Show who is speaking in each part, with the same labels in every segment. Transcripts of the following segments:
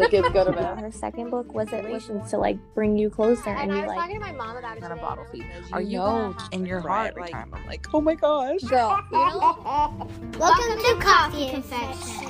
Speaker 1: the kids go to bed.
Speaker 2: Her second book was it was to like bring you closer and,
Speaker 3: And I was
Speaker 2: like
Speaker 3: talking to my mom about it
Speaker 4: on a bottle feed.
Speaker 3: You
Speaker 4: Are you
Speaker 3: know
Speaker 4: in your heart
Speaker 1: every
Speaker 4: like
Speaker 1: time. I'm like, oh my gosh.
Speaker 3: Girl, you know,
Speaker 5: Welcome to Coffee Confessions.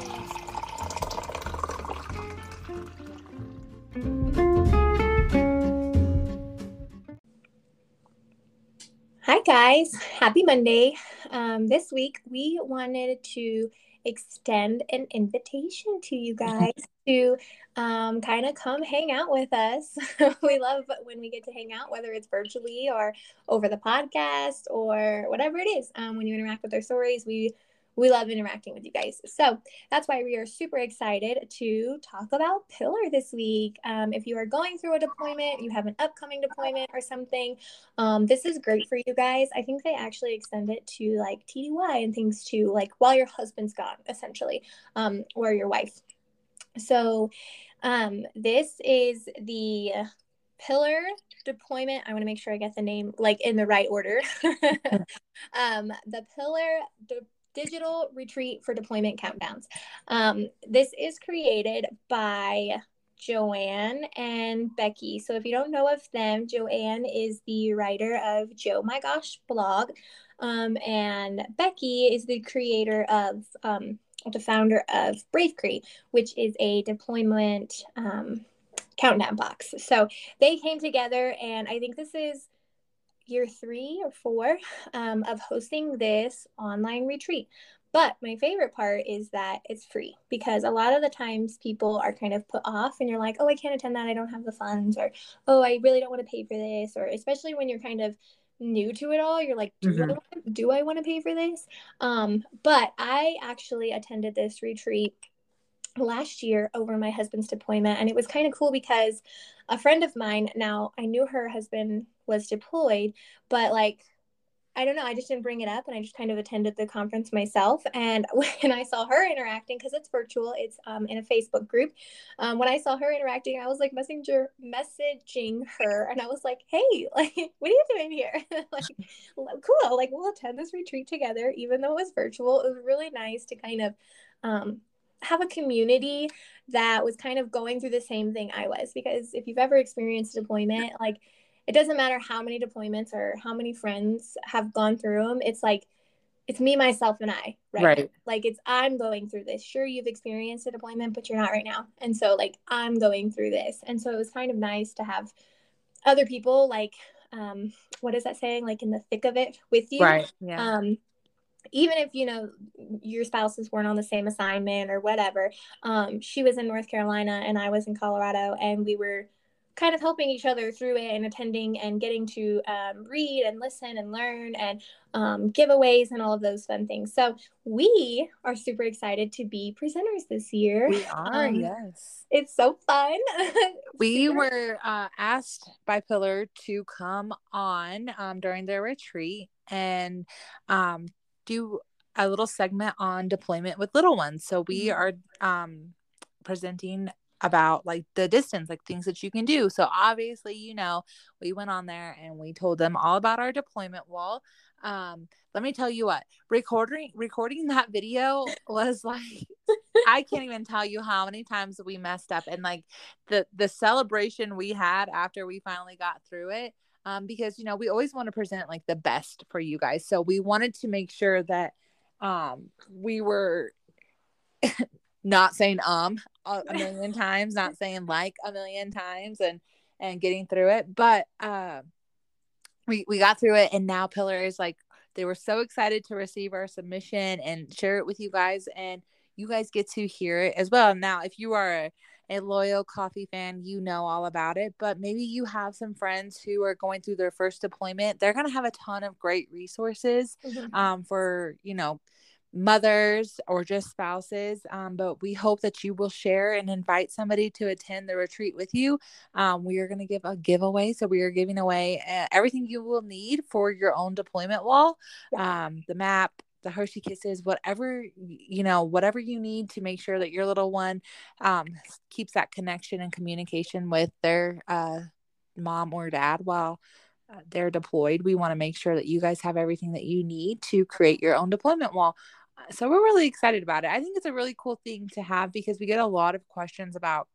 Speaker 6: Hi, guys. Happy Monday. Um, this week, we wanted to extend an invitation to you guys to um, kind of come hang out with us. we love when we get to hang out, whether it's virtually or over the podcast or whatever it is. Um, when you interact with our stories, we we love interacting with you guys. So that's why we are super excited to talk about Pillar this week. Um, if you are going through a deployment, you have an upcoming deployment or something, um, this is great for you guys. I think they actually extend it to like TDY and things too, like while your husband's gone, essentially, um, or your wife. So um, this is the Pillar deployment. I want to make sure I get the name like in the right order. um, the Pillar Digital Retreat for Deployment Countdowns. Um, this is created by Joanne and Becky. So if you don't know of them, Joanne is the writer of Joe My Gosh blog, um, and Becky is the creator of, um, the founder of Brave Crate, which is a deployment um, countdown box. So they came together, and I think this is year three or four um, of hosting this online retreat. But my favorite part is that it's free because a lot of the times people are kind of put off and you're like, oh, I can't attend that. I don't have the funds. Or, oh, I really don't want to pay for this. Or, especially when you're kind of new to it all, you're like, do, I,
Speaker 4: Mhm.
Speaker 6: want, do I want to pay for this? Um, but I actually attended this retreat last year over my husband's deployment. And it was kind of cool because a friend of mine, now I knew her husband was deployed, but like, I don't know. I just didn't bring it up, and I just kind of attended the conference myself. And when I saw her interacting, because it's virtual, it's um, in a Facebook group. Um, when I saw her interacting, I was like messenger messaging her, and I was like, "Hey, like, what are you doing here? like, cool. Like, we'll attend this retreat together, even though it was virtual. It was really nice to kind of um, have a community that was kind of going through the same thing I was. Because if you've ever experienced deployment, like it doesn't matter how many deployments or how many friends have gone through them. It's like it's me, myself, and I, right?
Speaker 4: Right.
Speaker 6: Like it's I'm going through this. Sure, you've experienced a deployment, but you're not right now. And so like I'm going through this. And so it was kind of nice to have other people like um what is that saying? Like in the thick of it with you.
Speaker 4: Right. Yeah.
Speaker 6: Um even if you know your spouses weren't on the same assignment or whatever um, she was in north carolina and i was in colorado and we were kind of helping each other through it and attending and getting to um, read and listen and learn and um, giveaways and all of those fun things so we are super excited to be presenters this year
Speaker 4: we are.
Speaker 6: um,
Speaker 4: yes.
Speaker 6: it's so fun
Speaker 4: We were uh, asked by Pillar to come on um, during their retreat and um, do a little segment on deployment with little ones. So we
Speaker 6: Mhm.
Speaker 4: are um, presenting about like the distance, like things that you can do. So obviously, you know, we went on there and we told them all about our deployment wall. Um, let me tell you what, recording recording that video was like I can't even tell you how many times we messed up and like the the celebration we had after we finally got through it um because you know we always want to present like the best for you guys. So we wanted to make sure that um we were not saying um a, a million times not saying like a million times and and getting through it. But uh we we got through it and now pillar is like they were so excited to receive our submission and share it with you guys and you guys get to hear it as well. Now if you are a, a loyal coffee fan you know all about it but maybe you have some friends who are going through their first deployment they're going to have a ton of great resources
Speaker 6: Mhm.
Speaker 4: um, for you know mothers or just spouses um, but we hope that you will share and invite somebody to attend the retreat with you um, we are going to give a giveaway so we are giving away uh, everything you will need for your own deployment wall um, the map the hershey kisses whatever you know whatever you need to make sure that your little one um, keeps that connection and communication with their uh, mom or dad while uh, they're deployed. We want to make sure that you guys have everything that you need to create your own deployment wall. Uh, so we're really excited about it. I think it's a really cool thing to have because we get a lot of questions about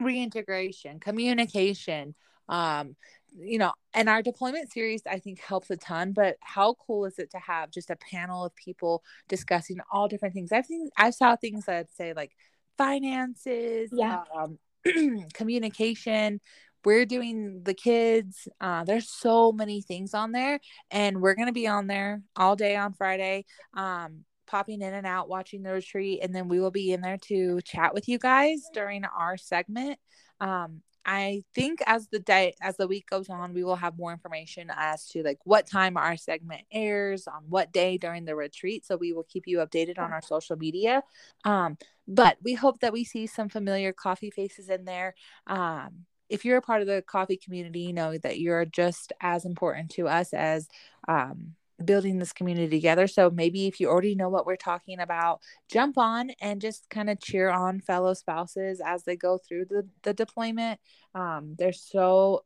Speaker 4: reintegration, communication, um, you know, and our deployment series I think helps a ton. But how cool is it to have just a panel of people discussing all different things? I've seen I saw things that say like finances,
Speaker 6: Yeah.
Speaker 4: um, communication. We're doing the kids. Uh, there's so many things on there, and we're gonna be on there all day on Friday. Um, popping in and out watching the retreat and then we will be in there to chat with you guys during our segment um i think as the day as the week goes on we will have more information as to like what time our segment airs on what day during the retreat so we will keep you updated on our social media. Um but we hope that we see some familiar coffee faces in there. Um if you're a part of the coffee community you know that you're just as important to us as um building this community together. So maybe if you already know what we're talking about, jump on and just kind of cheer on fellow spouses as they go through the, the deployment. Um, there's so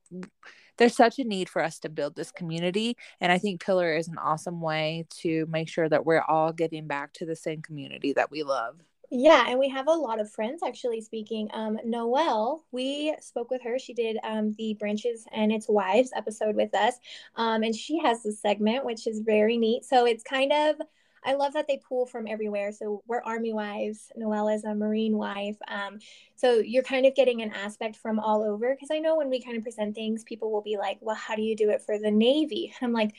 Speaker 4: there's such a need for us to build this community. And I think Pillar is an awesome way to make sure that we're all giving back to the same community that we love.
Speaker 6: Yeah, and we have a lot of friends actually speaking. Um, Noelle, we spoke with her. She did um, the Branches and Its Wives episode with us. Um, and she has this segment, which is very neat. So it's kind of, I love that they pull from everywhere. So we're Army wives. Noelle is a Marine wife. Um, so you're kind of getting an aspect from all over. Because I know when we kind of present things, people will be like, well, how do you do it for the Navy? And I'm like,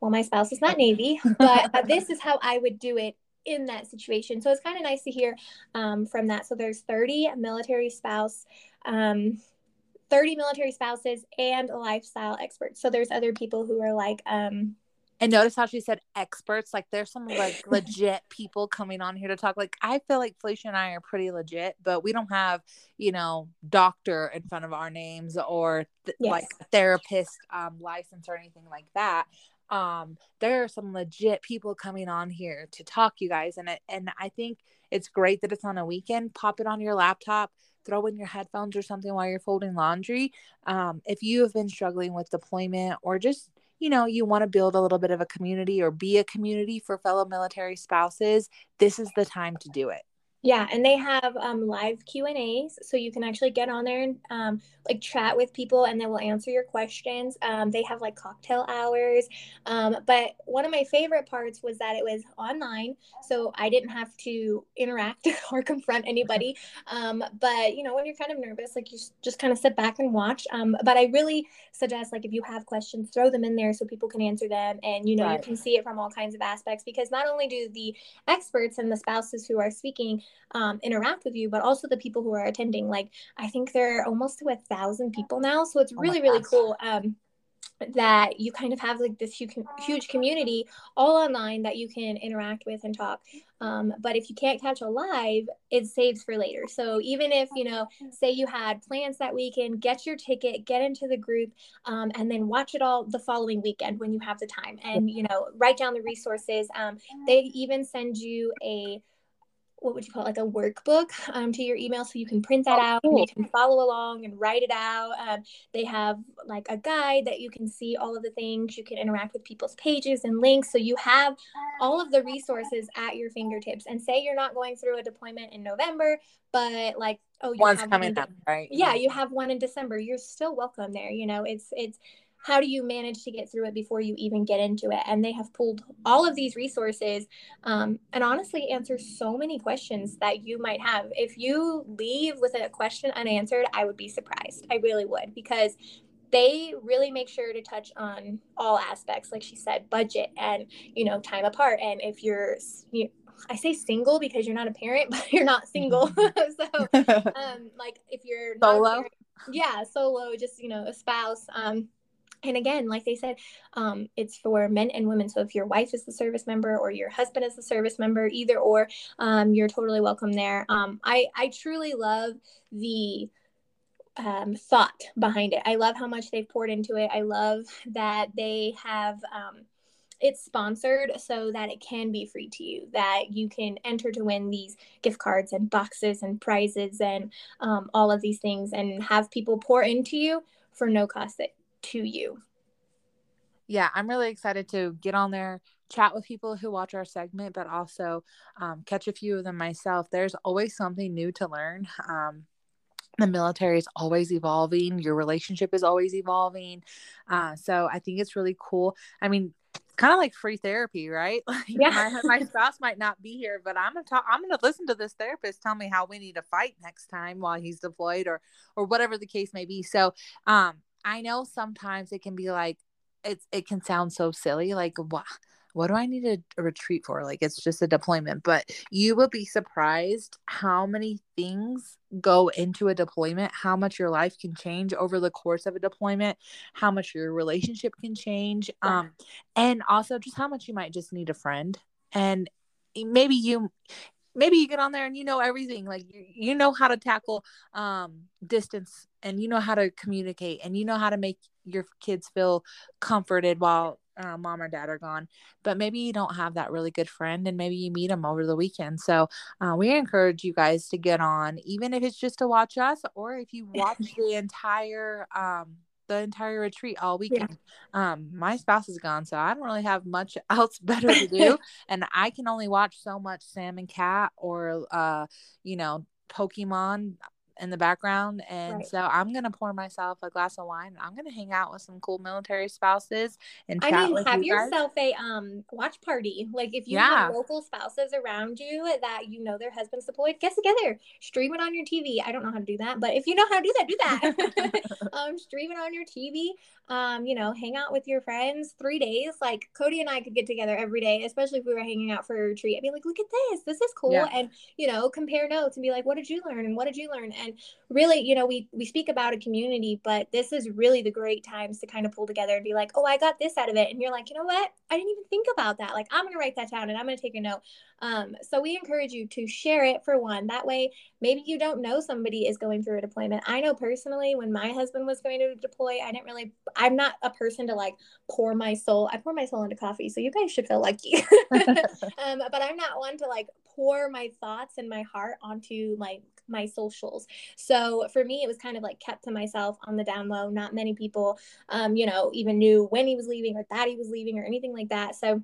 Speaker 6: well, my spouse is not Navy, but uh, this is how I would do it in that situation. So it's kind of nice to hear um, from that. So there's 30 military spouse, um, 30 military spouses and lifestyle experts. So there's other people who are like, um,
Speaker 4: And notice how she said experts. Like there's some like legit people coming on here to talk. Like I feel like Felicia and I are pretty legit, but we don't have, you know, doctor in front of our names or th-
Speaker 6: Yes.
Speaker 4: like therapist um, license or anything like that. Um, there are some legit people coming on here to talk, you guys, and it, and I think it's great that it's on a weekend. Pop it on your laptop, throw in your headphones or something while you're folding laundry. Um, if you have been struggling with deployment or just you know you want to build a little bit of a community or be a community for fellow military spouses this is the time to do it
Speaker 6: Yeah, and they have um, live Q and A's, so you can actually get on there and um, like chat with people, and they will answer your questions. Um, they have like cocktail hours, um, but one of my favorite parts was that it was online, so I didn't have to interact or confront anybody. Um, but you know, when you're kind of nervous, like you just kind of sit back and watch. Um, but I really suggest like if you have questions, throw them in there so people can answer them, and you know
Speaker 4: Right.
Speaker 6: you can see it from all kinds of aspects because not only do the experts and the spouses who are speaking um, interact with you, but also the people who are attending. Like I think there are almost to a thousand people now, so it's
Speaker 4: Oh
Speaker 6: really really cool. Um, that you kind of have like this huge, huge community all online that you can interact with and talk. Um, but if you can't catch a live, it saves for later. So even if you know, say you had plans that weekend, get your ticket, get into the group, um, and then watch it all the following weekend when you have the time. And you know, write down the resources. Um, they even send you a what would you call it, like a workbook um, to your email so you can print that
Speaker 4: Oh,
Speaker 6: out and you can follow along and write it out um, they have like a guide that you can see all of the things you can interact with people's pages and links so you have all of the resources at your fingertips and say you're not going through a deployment in november but like oh you
Speaker 4: one's coming
Speaker 6: one
Speaker 4: up right?
Speaker 6: Yeah. you have one in december you're still welcome there you know it's it's how do you manage to get through it before you even get into it? And they have pulled all of these resources um, and honestly answer so many questions that you might have. If you leave with a question unanswered i would be surprised. I really would because they really make sure to touch on all aspects like she said budget and you know time apart. And if you're you, i say single because you're not a parent but you're not single. So um like if you're
Speaker 4: Solo?
Speaker 6: yeah solo just you know a spouse um and again like they said um it's for men and women so if your wife is the service member or your husband is the service member either or um you're totally welcome there um i i truly love the um, thought behind it. I love how much they've poured into it. I love that they have um, it's sponsored so that it can be free to you, that you can enter to win these gift cards and boxes and prizes and um, all of these things and have people pour into you for no cost to you.
Speaker 4: yeah i'm really excited to get on there chat with people who watch our segment but also um, catch a few of them myself. There's always something new to learn. Um, the military is always evolving. Your relationship is always evolving. Uh, so i think it's really cool. I mean kind of like free therapy right? Like
Speaker 6: Yeah.
Speaker 4: my, my spouse might not be here but i'm gonna talk i'm gonna listen to this therapist tell me how we need to fight next time while he's deployed or or whatever the case may be. So um i know sometimes it can be like it's it can sound so silly like what what do I need a, a retreat for? Like it's just a deployment, but you will be surprised how many things go into a deployment, how much your life can change over the course of a deployment, how much your relationship can change, um, and also just how much you might just need a friend. And maybe you maybe you get on there and you know everything like you, you know how to tackle um distance and you know how to communicate and you know how to make your kids feel comforted while uh, mom or dad are gone. But maybe you don't have that really good friend and maybe you meet them over the weekend. So uh, we encourage you guys to get on even if it's just to watch us or if you watch the entire um the entire retreat all weekend. Um my spouse is gone so i don't really have much else better to do. And i can only watch so much sam and cat or uh you know pokemon in the background and
Speaker 6: Right.
Speaker 4: so i'm gonna pour myself a glass of wine i'm gonna hang out with some cool military spouses and
Speaker 6: I mean, have
Speaker 4: you
Speaker 6: yourself a um watch party. Like if you
Speaker 4: Yeah.
Speaker 6: have local spouses around you that you know their husband's deployed, get together, stream it on your TV. I don't know how to do that, but if you know how to do that, do that. um, stream it on your TV. Um, you know, hang out with your friends three days. Like Cody and I could get together every day, especially if we were hanging out for a retreat. I'd be like, look at this, this is cool,
Speaker 4: Yeah.
Speaker 6: and you know, compare notes and be like, what did you learn and what did you learn? And really, you know, we we speak about a community, but this is really the great times to kind of pull together and be like, oh, I got this out of it, and you're like, you know what? I didn't even think about that. Like, I'm gonna write that down and I'm gonna take a note. Um, so we encourage you to share it for one. That way, maybe you don't know somebody is going through a deployment. I know personally when my husband was going to deploy, I didn't really. I'm not a person to like pour my soul. I pour my soul into coffee, so you guys should feel lucky. um, but I'm not one to like pour my thoughts and my heart onto like my socials. So for me, it was kind of like kept to myself on the down low. Not many people, um, you know, even knew when he was leaving or that he was leaving or anything like that. So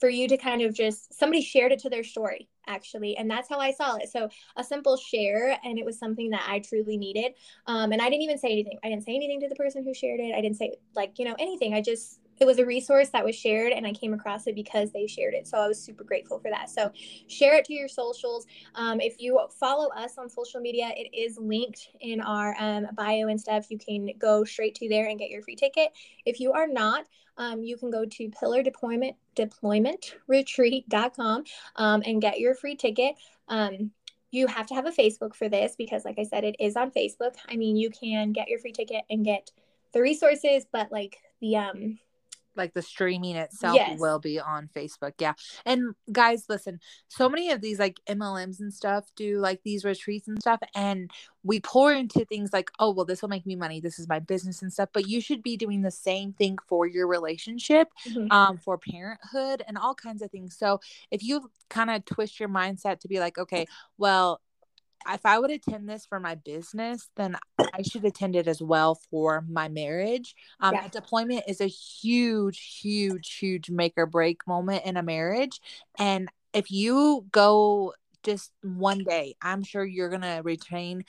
Speaker 6: for you to kind of just somebody shared it to their story actually and that's how i saw it so a simple share and it was something that i truly needed um, and i didn't even say anything i didn't say anything to the person who shared it i didn't say like you know anything i just it was a resource that was shared and i came across it because they shared it so i was super grateful for that. So share it to your socials. Um, if you follow us on social media it is linked in our um, bio and stuff. You can go straight to there and get your free ticket. If you are not um, you can go to pillar deployment deploymentretreat.com um, and get your free ticket. Um, you have to have a facebook for this because like i said it is on facebook. I mean you can get your free ticket and get the resources but like the um
Speaker 4: like the streaming itself
Speaker 6: Yes.
Speaker 4: will be on Facebook. Yeah. And guys, listen, so many of these like MLMs and stuff do like these retreats and stuff. And we pour into things like, oh, well, this will make me money. This is my business and stuff. But you should be doing the same thing for your relationship,
Speaker 6: Mhm.
Speaker 4: um, for parenthood and all kinds of things. So if you kind of twist your mindset to be like, okay, well, if I would attend this for my business, then I should attend it as well for my marriage. Um,
Speaker 6: Yeah.
Speaker 4: a deployment is a huge, huge, huge make or break moment in a marriage. And if you go just one day, I'm sure you're going to retain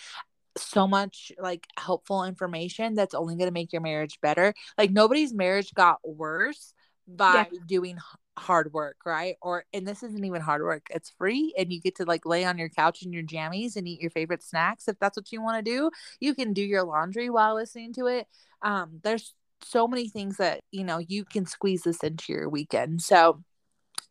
Speaker 4: so much like helpful information that's only going to make your marriage better. Like nobody's marriage got worse by doing hard work, right? Or and this isn't even hard work. It's free and you get to like lay on your couch in your jammies and eat your favorite snacks if that's what you want to do. You can do your laundry while listening to it. Um there's so many things that, you know, you can squeeze this into your weekend. So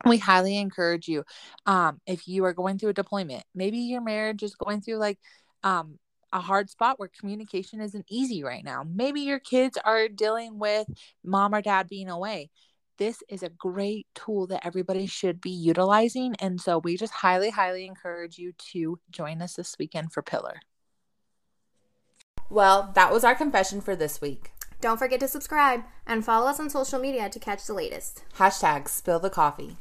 Speaker 4: we highly encourage you um if you are going through a deployment, maybe your marriage is going through like um a hard spot where communication isn't easy right now. Maybe your kids are dealing with mom or dad being away. This is a great tool that everybody should be utilizing. And so we just highly, highly encourage you to join us this weekend for Pillar.
Speaker 7: Well, that was our confession for this week.
Speaker 3: Don't forget to subscribe and follow us on social media to catch the latest.
Speaker 7: Hashtag spill the coffee.